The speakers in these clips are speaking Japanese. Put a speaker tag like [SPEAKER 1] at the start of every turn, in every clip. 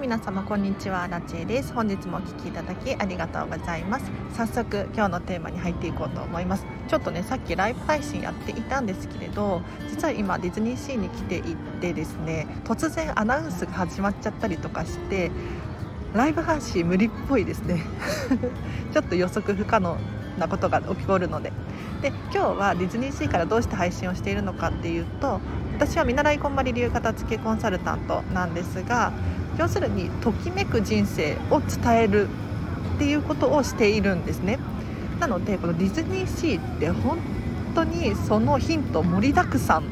[SPEAKER 1] 皆様こんにちはラチェです。本日もお聞きいただきありがとうございます。早速今日のテーマに入っていこうと思います。ちょっとねさっきライブ配信やっていたんですけれど実は今ディズニーシーに来ていてですね突然アナウンスが始まっちゃったりとかしてライブ配信無理っぽいですね。ちょっと予測不可能なことが起きこるので。で今日はディズニーシーからどうして配信をしているのかっていうと私は見習いこんまり流片付けコンサルタントなんですが要するにときめく人生を伝えるっていうことをしているんですね。なのでこのディズニーシーって本当にそのヒント盛りだくさん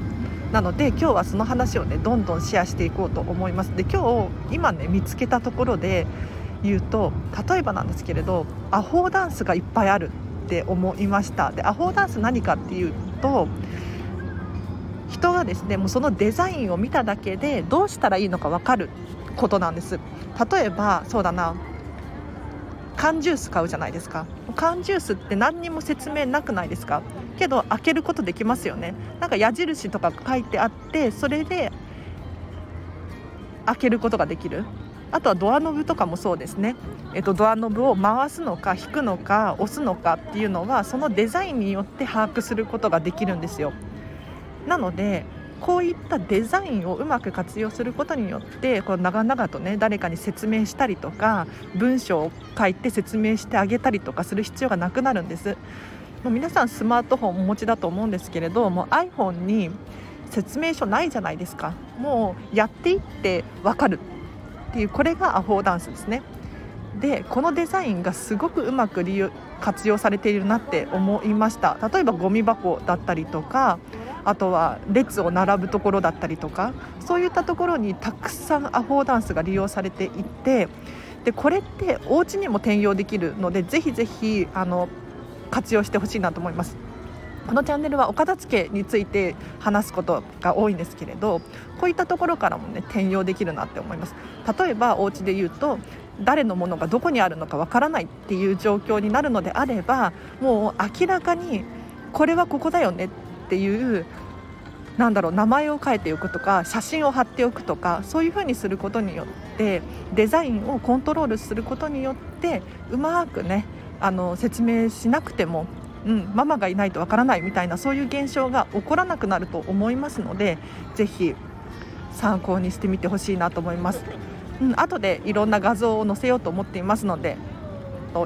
[SPEAKER 1] なので今日はその話をねどんどんシェアしていこうと思います。で今日今ね見つけたところで言うと例えばなんですけれどアホーダンスがいっぱいあるって思いました。でアホーダンス何かっていうと人がですねもうそのデザインを見ただけでどうしたらいいのか分かることなんです。例えばそうだな。缶ジュース買うじゃないですか。缶ジュースって何にも説明なくないですか。けど開けることできますよね。なんか矢印とか書いてあってそれで開けることができる。あとはドアノブとかもそうですね、えっと、ドアノブを回すのか引くのか押すのかっていうのはそのデザインによって把握することができるんですよ。なのでこういったデザインをうまく活用することによってこう長々とね誰かに説明したりとか文章を書いて説明してあげたりとかする必要がなくなるんです。もう皆さんスマートフォンお持ちだと思うんですけれども iPhone に説明書ないじゃないですか。もうやっていって分かるっていうこれがアフォーダンスですね。でこのデザインがすごくうまく利用活用されているなって思いました。例えばゴミ箱だったりとかあとは列を並ぶところだったりとかそういったところにたくさんアフォーダンスが利用されていてでこれってお家にも転用できるのでぜひぜひあの活用してほしいなと思います。このチャンネルはお片付けについて話すことが多いんですけれどこういったところからもね転用できるなって思います例えばお家で言うと誰のものがどこにあるのかわからないっていう状況になるのであればもう明らかにこれはここだよねっっていうなんだろう名前を書いておくとか写真を貼っておくとかそういうふうにすることによってデザインをコントロールすることによってうまくねあの説明しなくても、うん、ママがいないとわからないみたいなそういう現象が起こらなくなると思いますのでぜひ参考にしてみてほしいなと思います。うん、後でいろんな画像を載せようと思っていますので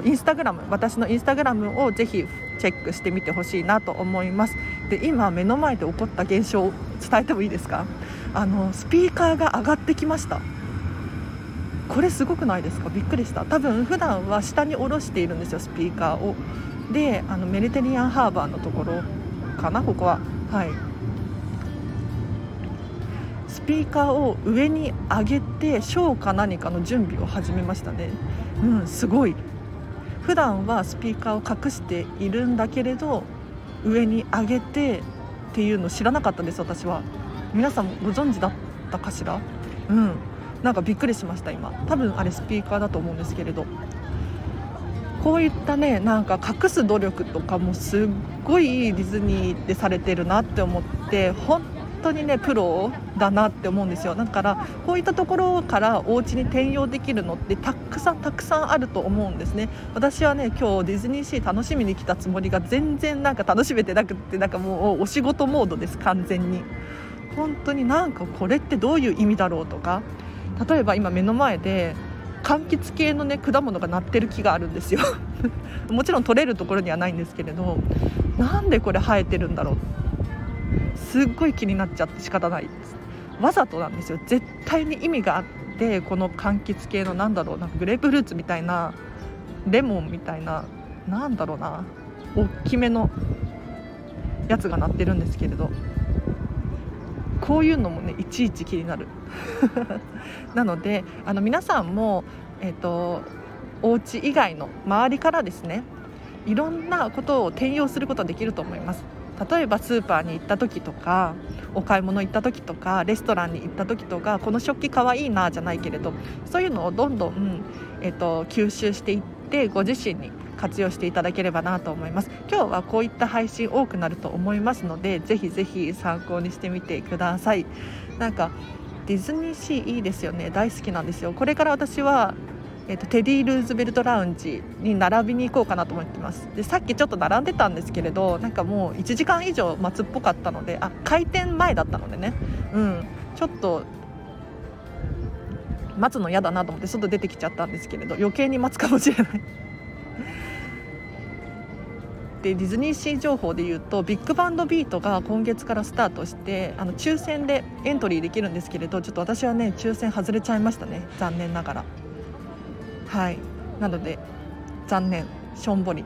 [SPEAKER 1] インスタグラム私のインスタグラムをぜひチェックしてみてほしいなと思います。で今目の前で起こった現象を伝えてもいいですか？あのスピーカーが上がってきました。これすごくないですか？びっくりした。多分普段は下に下ろしているんですよスピーカーを。であのメディテリアンハーバーのところかな？ここは。はい。スピーカーを上に上げてショーか何かの準備を始めましたね。うんすごい。普段はスピーカーを隠しているんだけれど上に上げてっていうの知らなかったんです私は。皆さんもご存知だったかしら？うん。なんかびっくりしました今。多分あれスピーカーだと思うんですけれど。こういったねなんか隠す努力とかもすっごいディズニーでされてるなって思って本当にねプロだなって思うんですよ。だからこういったところからお家に転用できるのってたくさんたくさんあると思うんですね。私はね今日ディズニーシー楽しみに来たつもりが全然なんか楽しめてなくってなんかもうお仕事モードです完全に。本当になんかこれってどういう意味だろうとか。例えば今目の前で柑橘系のね果物がなってる木があるんですよ。もちろん取れるところにはないんですけれどなんでこれ生えてるんだろう。すっごい気になっちゃって仕方ない。わざとなんですよ。絶対に意味があってこの柑橘系のなんだろうなグレープフルーツみたいなレモンみたいななんだろうな大きめのやつが鳴ってるんですけれどこういうのもねいちいち気になる。なのであの皆さんも、えーと、お家以外の周りからですねいろんなことを転用することができると思います。例えばスーパーに行った時とかお買い物行った時とかレストランに行った時とかこの食器かわいいなじゃないけれどそういうのをどんどん、えーと、吸収していってご自身に活用していただければなと思います。今日はこういった配信多くなると思いますのでぜひぜひ参考にしてみてください。なんかディズニーシーいいですよね。大好きなんですよ。これから私はえーと、テディ・ルーズベルトラウンジに並びに行こうかなと思ってます。でさっきちょっと並んでたんですけれどなんかもう1時間以上待つっぽかったのであ開店前だったのでね。うん。ちょっと待つの嫌だなと思って外出てきちゃったんですけれど余計に待つかもしれない。でディズニーシー情報で言うとビッグバンドビートが今月からスタートしてあの抽選でエントリーできるんですけれどちょっと私はね抽選外れちゃいましたね。残念ながら。はい。なので残念。しょんぼり。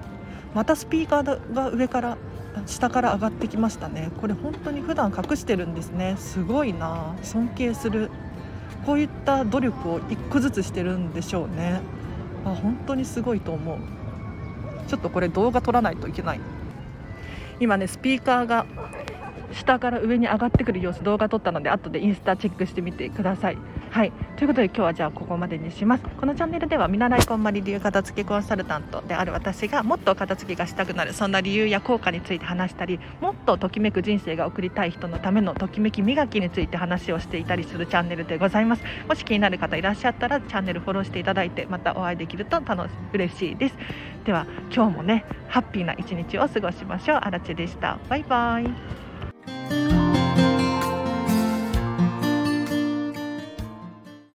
[SPEAKER 1] またスピーカーが上から下から上がってきましたね。これ本当に普段隠してるんですね。すごいな。尊敬する。こういった努力を1個ずつしてるんでしょうね。あ本当にすごいと思う。ちょっとこれ動画撮らないといけない。今ねスピーカーが下から上に上がってくる様子動画撮ったので後でインスタチェックしてみてください。はい。ということで今日はじゃあここまでにします。このチャンネルでは見習いこんまり流片付けコンサルタントである私がもっと片付けがしたくなるそんな理由や効果について話したりもっとときめく人生が送りたい人のためのときめき磨きについて話をしていたりするチャンネルでございます。もし気になる方いらっしゃったらチャンネルフォローしていただいてまたお会いできると楽し嬉しいです。では今日もねハッピーな一日を過ごしましょう。あらちでした。バイバイ。